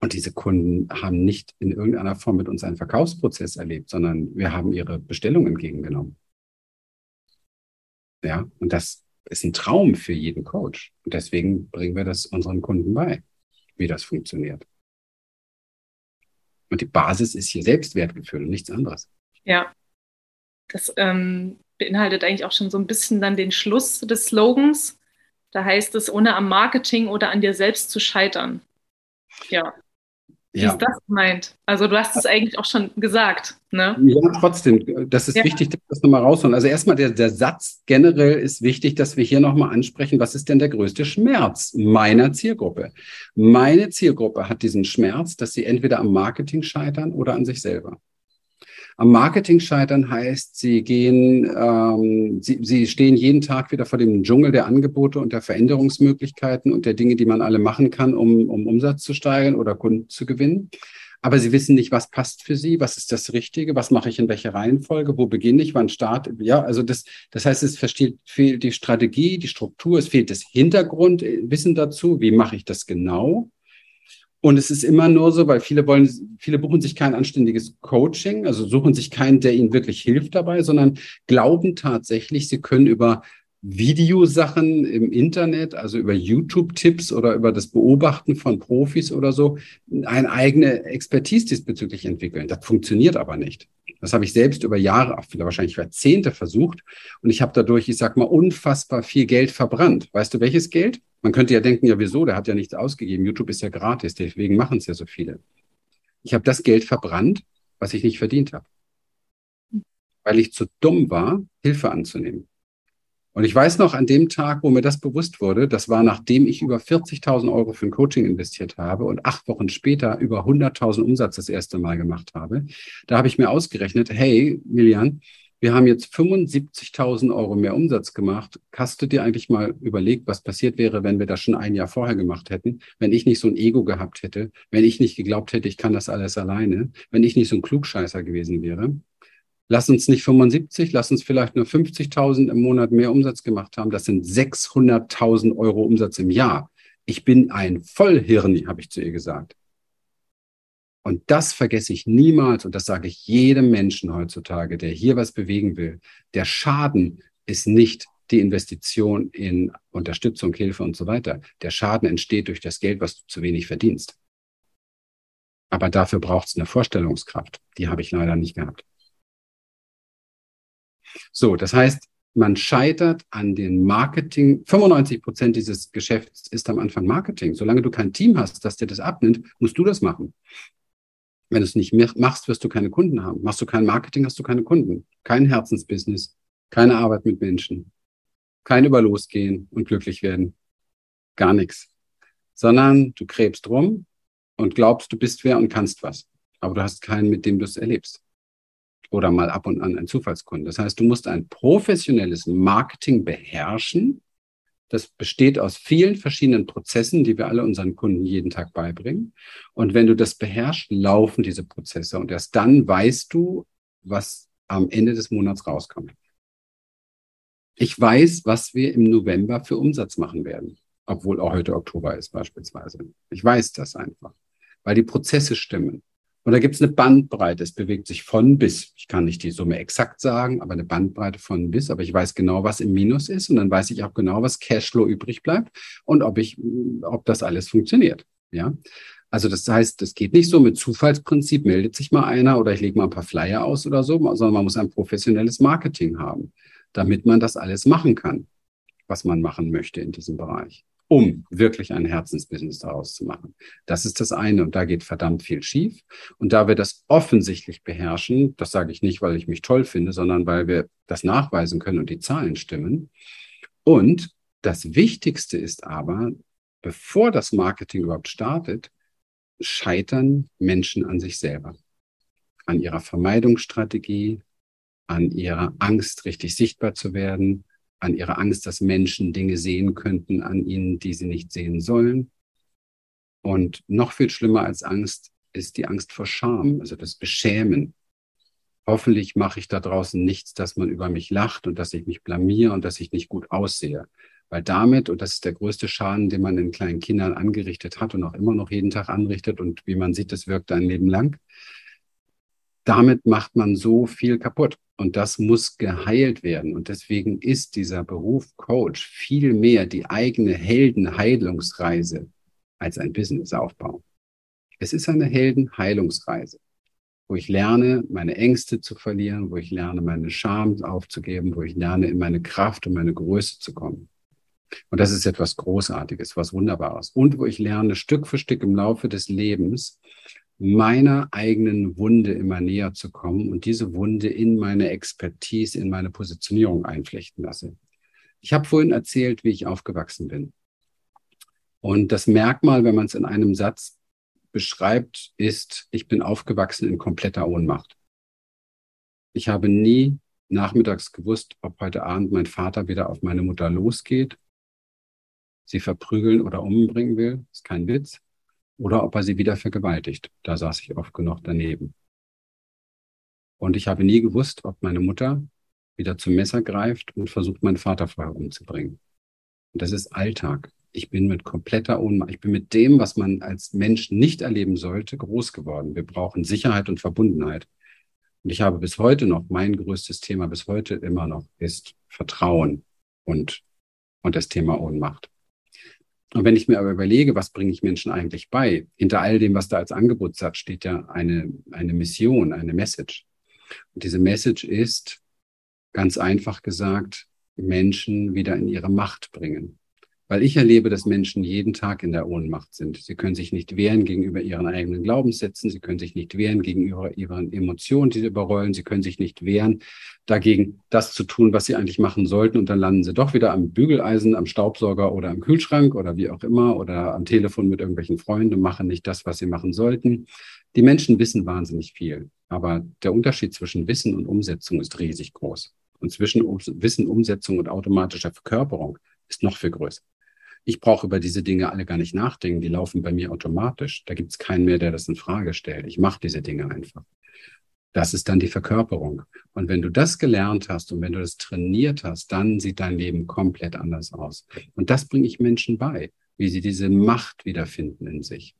Und diese Kunden haben nicht in irgendeiner Form mit uns einen Verkaufsprozess erlebt, sondern wir haben ihre Bestellung entgegengenommen. Ja, und das ist ein Traum für jeden Coach. Und deswegen bringen wir das unseren Kunden bei, wie das funktioniert. Und die Basis ist hier Selbstwertgefühl und nichts anderes. Ja, das ähm, beinhaltet eigentlich auch schon so ein bisschen dann den Schluss des Slogans. Da heißt es, ohne am Marketing oder an dir selbst zu scheitern. Ja. Wie ja. ist das gemeint? Also du hast es eigentlich auch schon gesagt. Ne? Ja, trotzdem, das ist ja. wichtig, dass wir das nochmal rausholen. Also erstmal der, der Satz generell ist wichtig, dass wir hier nochmal ansprechen, was ist denn der größte Schmerz meiner Zielgruppe? Meine Zielgruppe hat diesen Schmerz, dass sie entweder am Marketing scheitern oder an sich selber. Am Marketing scheitern heißt, sie gehen, ähm, sie, sie stehen jeden Tag wieder vor dem Dschungel der Angebote und der Veränderungsmöglichkeiten und der Dinge, die man alle machen kann, um, um Umsatz zu steigern oder Kunden zu gewinnen. Aber sie wissen nicht, was passt für sie, was ist das Richtige, was mache ich in welcher Reihenfolge, wo beginne ich, wann starte. Ja, also das, das heißt, es versteht, fehlt die Strategie, die Struktur, es fehlt das Hintergrundwissen dazu, wie mache ich das genau. Und es ist immer nur so, weil viele wollen, viele buchen sich kein anständiges Coaching, also suchen sich keinen, der ihnen wirklich hilft dabei, sondern glauben tatsächlich, sie können über Videosachen im Internet, also über YouTube-Tipps oder über das Beobachten von Profis oder so, eine eigene Expertise diesbezüglich entwickeln. Das funktioniert aber nicht. Das habe ich selbst über Jahre, auch viele wahrscheinlich Jahrzehnte versucht. Und ich habe dadurch, ich sag mal, unfassbar viel Geld verbrannt. Weißt du, welches Geld? Man könnte ja denken, ja, wieso? Der hat ja nichts ausgegeben. YouTube ist ja gratis, deswegen machen es ja so viele. Ich habe das Geld verbrannt, was ich nicht verdient habe. Weil ich zu dumm war, Hilfe anzunehmen. Und ich weiß noch, an dem Tag, wo mir das bewusst wurde, das war nachdem ich über 40.000 Euro für ein Coaching investiert habe und acht Wochen später über 100.000 Umsatz das erste Mal gemacht habe, da habe ich mir ausgerechnet, hey, Milian, wir haben jetzt 75.000 Euro mehr Umsatz gemacht. Hast du dir eigentlich mal überlegt, was passiert wäre, wenn wir das schon ein Jahr vorher gemacht hätten? Wenn ich nicht so ein Ego gehabt hätte, wenn ich nicht geglaubt hätte, ich kann das alles alleine, wenn ich nicht so ein Klugscheißer gewesen wäre? Lass uns nicht 75, lass uns vielleicht nur 50.000 im Monat mehr Umsatz gemacht haben. Das sind 600.000 Euro Umsatz im Jahr. Ich bin ein Vollhirni, habe ich zu ihr gesagt. Und das vergesse ich niemals und das sage ich jedem Menschen heutzutage, der hier was bewegen will. Der Schaden ist nicht die Investition in Unterstützung, Hilfe und so weiter. Der Schaden entsteht durch das Geld, was du zu wenig verdienst. Aber dafür braucht es eine Vorstellungskraft. Die habe ich leider nicht gehabt. So, das heißt, man scheitert an den Marketing. 95 Prozent dieses Geschäfts ist am Anfang Marketing. Solange du kein Team hast, das dir das abnimmt, musst du das machen. Wenn du es nicht machst, wirst du keine Kunden haben. Machst du kein Marketing, hast du keine Kunden. Kein Herzensbusiness, keine Arbeit mit Menschen, kein über losgehen und glücklich werden. Gar nichts. Sondern du krebst rum und glaubst, du bist wer und kannst was. Aber du hast keinen, mit dem du es erlebst oder mal ab und an ein Zufallskunde. Das heißt, du musst ein professionelles Marketing beherrschen. Das besteht aus vielen verschiedenen Prozessen, die wir alle unseren Kunden jeden Tag beibringen. Und wenn du das beherrschst, laufen diese Prozesse. Und erst dann weißt du, was am Ende des Monats rauskommt. Ich weiß, was wir im November für Umsatz machen werden, obwohl auch heute Oktober ist beispielsweise. Ich weiß das einfach, weil die Prozesse stimmen. Und da gibt es eine Bandbreite. Es bewegt sich von bis. Ich kann nicht die Summe exakt sagen, aber eine Bandbreite von bis. Aber ich weiß genau, was im Minus ist. Und dann weiß ich auch genau, was Cashflow übrig bleibt und ob ich, ob das alles funktioniert. Ja. Also das heißt, es geht nicht so mit Zufallsprinzip, meldet sich mal einer oder ich lege mal ein paar Flyer aus oder so, sondern man muss ein professionelles Marketing haben, damit man das alles machen kann, was man machen möchte in diesem Bereich um wirklich ein Herzensbusiness daraus zu machen. Das ist das eine und da geht verdammt viel schief. Und da wir das offensichtlich beherrschen, das sage ich nicht, weil ich mich toll finde, sondern weil wir das nachweisen können und die Zahlen stimmen. Und das Wichtigste ist aber, bevor das Marketing überhaupt startet, scheitern Menschen an sich selber, an ihrer Vermeidungsstrategie, an ihrer Angst, richtig sichtbar zu werden, an ihrer Angst, dass Menschen Dinge sehen könnten an ihnen, die sie nicht sehen sollen. Und noch viel schlimmer als Angst ist die Angst vor Scham, also das Beschämen. Hoffentlich mache ich da draußen nichts, dass man über mich lacht und dass ich mich blamier und dass ich nicht gut aussehe. Weil damit, und das ist der größte Schaden, den man den kleinen Kindern angerichtet hat und auch immer noch jeden Tag anrichtet und wie man sieht, das wirkt ein Leben lang, damit macht man so viel kaputt. Und das muss geheilt werden. Und deswegen ist dieser Beruf Coach viel mehr die eigene Heldenheilungsreise als ein Businessaufbau. Es ist eine Heldenheilungsreise, wo ich lerne, meine Ängste zu verlieren, wo ich lerne, meine Scham aufzugeben, wo ich lerne, in meine Kraft und meine Größe zu kommen. Und das ist etwas Großartiges, was Wunderbares. Und wo ich lerne, Stück für Stück im Laufe des Lebens meiner eigenen Wunde immer näher zu kommen und diese Wunde in meine Expertise, in meine Positionierung einflechten lasse. Ich habe vorhin erzählt, wie ich aufgewachsen bin. Und das Merkmal, wenn man es in einem Satz beschreibt, ist, ich bin aufgewachsen in kompletter Ohnmacht. Ich habe nie nachmittags gewusst, ob heute Abend mein Vater wieder auf meine Mutter losgeht, sie verprügeln oder umbringen will. ist kein Witz oder ob er sie wieder vergewaltigt. Da saß ich oft genug daneben. Und ich habe nie gewusst, ob meine Mutter wieder zum Messer greift und versucht, meinen Vater vorher umzubringen. Und das ist Alltag. Ich bin mit kompletter Ohnmacht, ich bin mit dem, was man als Mensch nicht erleben sollte, groß geworden. Wir brauchen Sicherheit und Verbundenheit. Und ich habe bis heute noch, mein größtes Thema bis heute immer noch ist Vertrauen und, und das Thema Ohnmacht. Und wenn ich mir aber überlege, was bringe ich Menschen eigentlich bei? Hinter all dem, was da als Angebotssatz steht ja eine, eine Mission, eine Message. Und diese Message ist, ganz einfach gesagt, Menschen wieder in ihre Macht bringen. Weil ich erlebe, dass Menschen jeden Tag in der Ohnmacht sind. Sie können sich nicht wehren gegenüber ihren eigenen Glaubenssätzen. Sie können sich nicht wehren gegenüber ihren Emotionen, die sie überrollen. Sie können sich nicht wehren dagegen, das zu tun, was sie eigentlich machen sollten. Und dann landen sie doch wieder am Bügeleisen, am Staubsauger oder am Kühlschrank oder wie auch immer oder am Telefon mit irgendwelchen Freunden und machen nicht das, was sie machen sollten. Die Menschen wissen wahnsinnig viel. Aber der Unterschied zwischen Wissen und Umsetzung ist riesig groß. Und zwischen Wissen, Umsetzung und automatischer Verkörperung ist noch viel größer. Ich brauche über diese Dinge alle gar nicht nachdenken. Die laufen bei mir automatisch. Da gibt es keinen mehr, der das in Frage stellt. Ich mache diese Dinge einfach. Das ist dann die Verkörperung. Und wenn du das gelernt hast und wenn du das trainiert hast, dann sieht dein Leben komplett anders aus. Und das bringe ich Menschen bei, wie sie diese Macht wiederfinden in sich.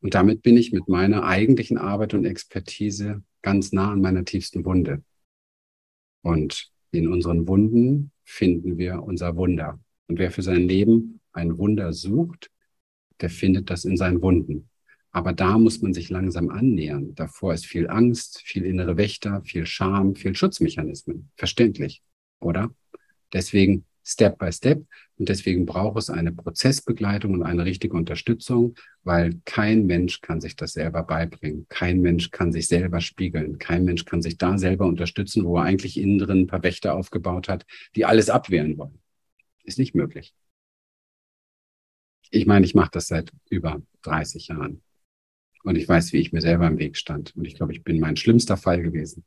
Und damit bin ich mit meiner eigentlichen Arbeit und Expertise ganz nah an meiner tiefsten Wunde. Und in unseren Wunden finden wir unser Wunder. Und wer für sein Leben ein Wunder sucht, der findet das in seinen Wunden. Aber da muss man sich langsam annähern. Davor ist viel Angst, viel innere Wächter, viel Scham, viel Schutzmechanismen. Verständlich, oder? Deswegen Step by Step. Und deswegen braucht es eine Prozessbegleitung und eine richtige Unterstützung, weil kein Mensch kann sich das selber beibringen. Kein Mensch kann sich selber spiegeln. Kein Mensch kann sich da selber unterstützen, wo er eigentlich innen drin ein paar Wächter aufgebaut hat, die alles abwehren wollen. Ist nicht möglich. Ich meine, ich mache das seit über 30 Jahren. Und ich weiß, wie ich mir selber im Weg stand. Und ich glaube, ich bin mein schlimmster Fall gewesen.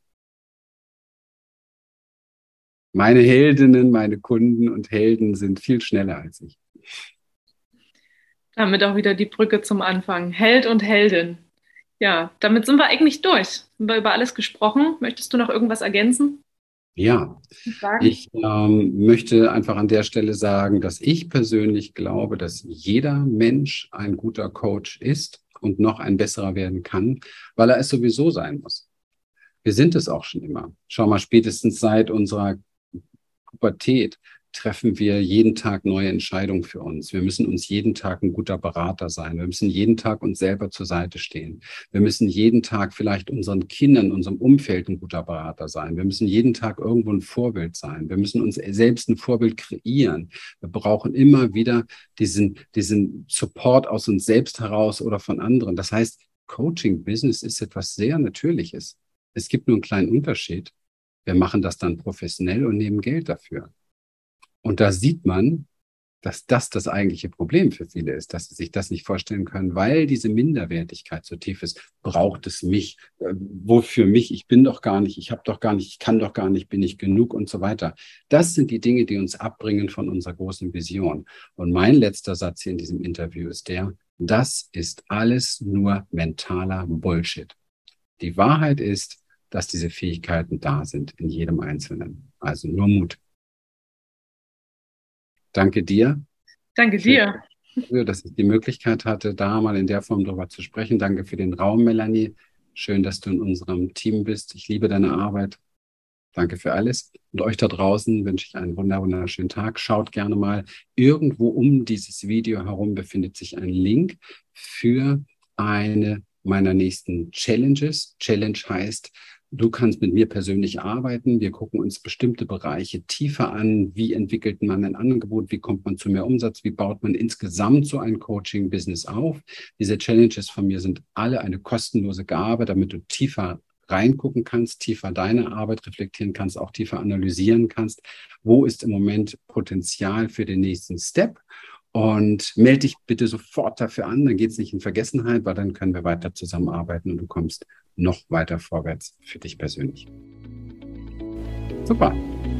Meine Heldinnen, meine Kunden und Helden sind viel schneller als ich. Damit auch wieder die Brücke zum Anfang. Held und Heldin. Ja, damit sind wir eigentlich durch. Haben wir über alles gesprochen. Möchtest du noch irgendwas ergänzen? Ja, ich ähm, möchte einfach an der Stelle sagen, dass ich persönlich glaube, dass jeder Mensch ein guter Coach ist und noch ein besserer werden kann, weil er es sowieso sein muss. Wir sind es auch schon immer. Schau mal, spätestens seit unserer Pubertät treffen wir jeden Tag neue Entscheidungen für uns. Wir müssen uns jeden Tag ein guter Berater sein. Wir müssen jeden Tag uns selber zur Seite stehen. Wir müssen jeden Tag vielleicht unseren Kindern, unserem Umfeld ein guter Berater sein. Wir müssen jeden Tag irgendwo ein Vorbild sein. Wir müssen uns selbst ein Vorbild kreieren. Wir brauchen immer wieder diesen, diesen Support aus uns selbst heraus oder von anderen. Das heißt, Coaching Business ist etwas sehr Natürliches. Es gibt nur einen kleinen Unterschied. Wir machen das dann professionell und nehmen Geld dafür. Und da sieht man, dass das das eigentliche Problem für viele ist, dass sie sich das nicht vorstellen können, weil diese Minderwertigkeit so tief ist. Braucht es mich? Äh, wofür mich? Ich bin doch gar nicht, ich habe doch gar nicht, ich kann doch gar nicht, bin ich genug und so weiter. Das sind die Dinge, die uns abbringen von unserer großen Vision. Und mein letzter Satz hier in diesem Interview ist der, das ist alles nur mentaler Bullshit. Die Wahrheit ist, dass diese Fähigkeiten da sind in jedem Einzelnen. Also nur Mut. Danke dir. Danke dir. Für, dass ich die Möglichkeit hatte, da mal in der Form drüber zu sprechen. Danke für den Raum, Melanie. Schön, dass du in unserem Team bist. Ich liebe deine Arbeit. Danke für alles. Und euch da draußen wünsche ich einen wunderschönen Tag. Schaut gerne mal. Irgendwo um dieses Video herum befindet sich ein Link für eine meiner nächsten Challenges. Challenge heißt, Du kannst mit mir persönlich arbeiten. Wir gucken uns bestimmte Bereiche tiefer an. Wie entwickelt man ein Angebot? Wie kommt man zu mehr Umsatz? Wie baut man insgesamt so ein Coaching-Business auf? Diese Challenges von mir sind alle eine kostenlose Gabe, damit du tiefer reingucken kannst, tiefer deine Arbeit reflektieren kannst, auch tiefer analysieren kannst. Wo ist im Moment Potenzial für den nächsten Step? Und melde dich bitte sofort dafür an, dann geht es nicht in Vergessenheit, weil dann können wir weiter zusammenarbeiten und du kommst noch weiter vorwärts für dich persönlich. Super,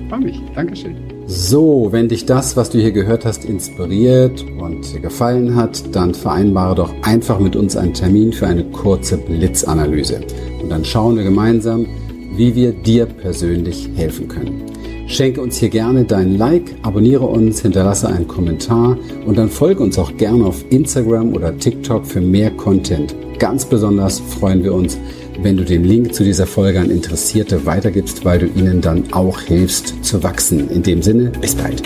freue mich. Dankeschön. So, wenn dich das, was du hier gehört hast, inspiriert und gefallen hat, dann vereinbare doch einfach mit uns einen Termin für eine kurze Blitzanalyse. Und dann schauen wir gemeinsam, wie wir dir persönlich helfen können. Schenke uns hier gerne dein Like, abonniere uns, hinterlasse einen Kommentar und dann folge uns auch gerne auf Instagram oder TikTok für mehr Content. Ganz besonders freuen wir uns, wenn du den Link zu dieser Folge an Interessierte weitergibst, weil du ihnen dann auch hilfst zu wachsen. In dem Sinne, bis bald.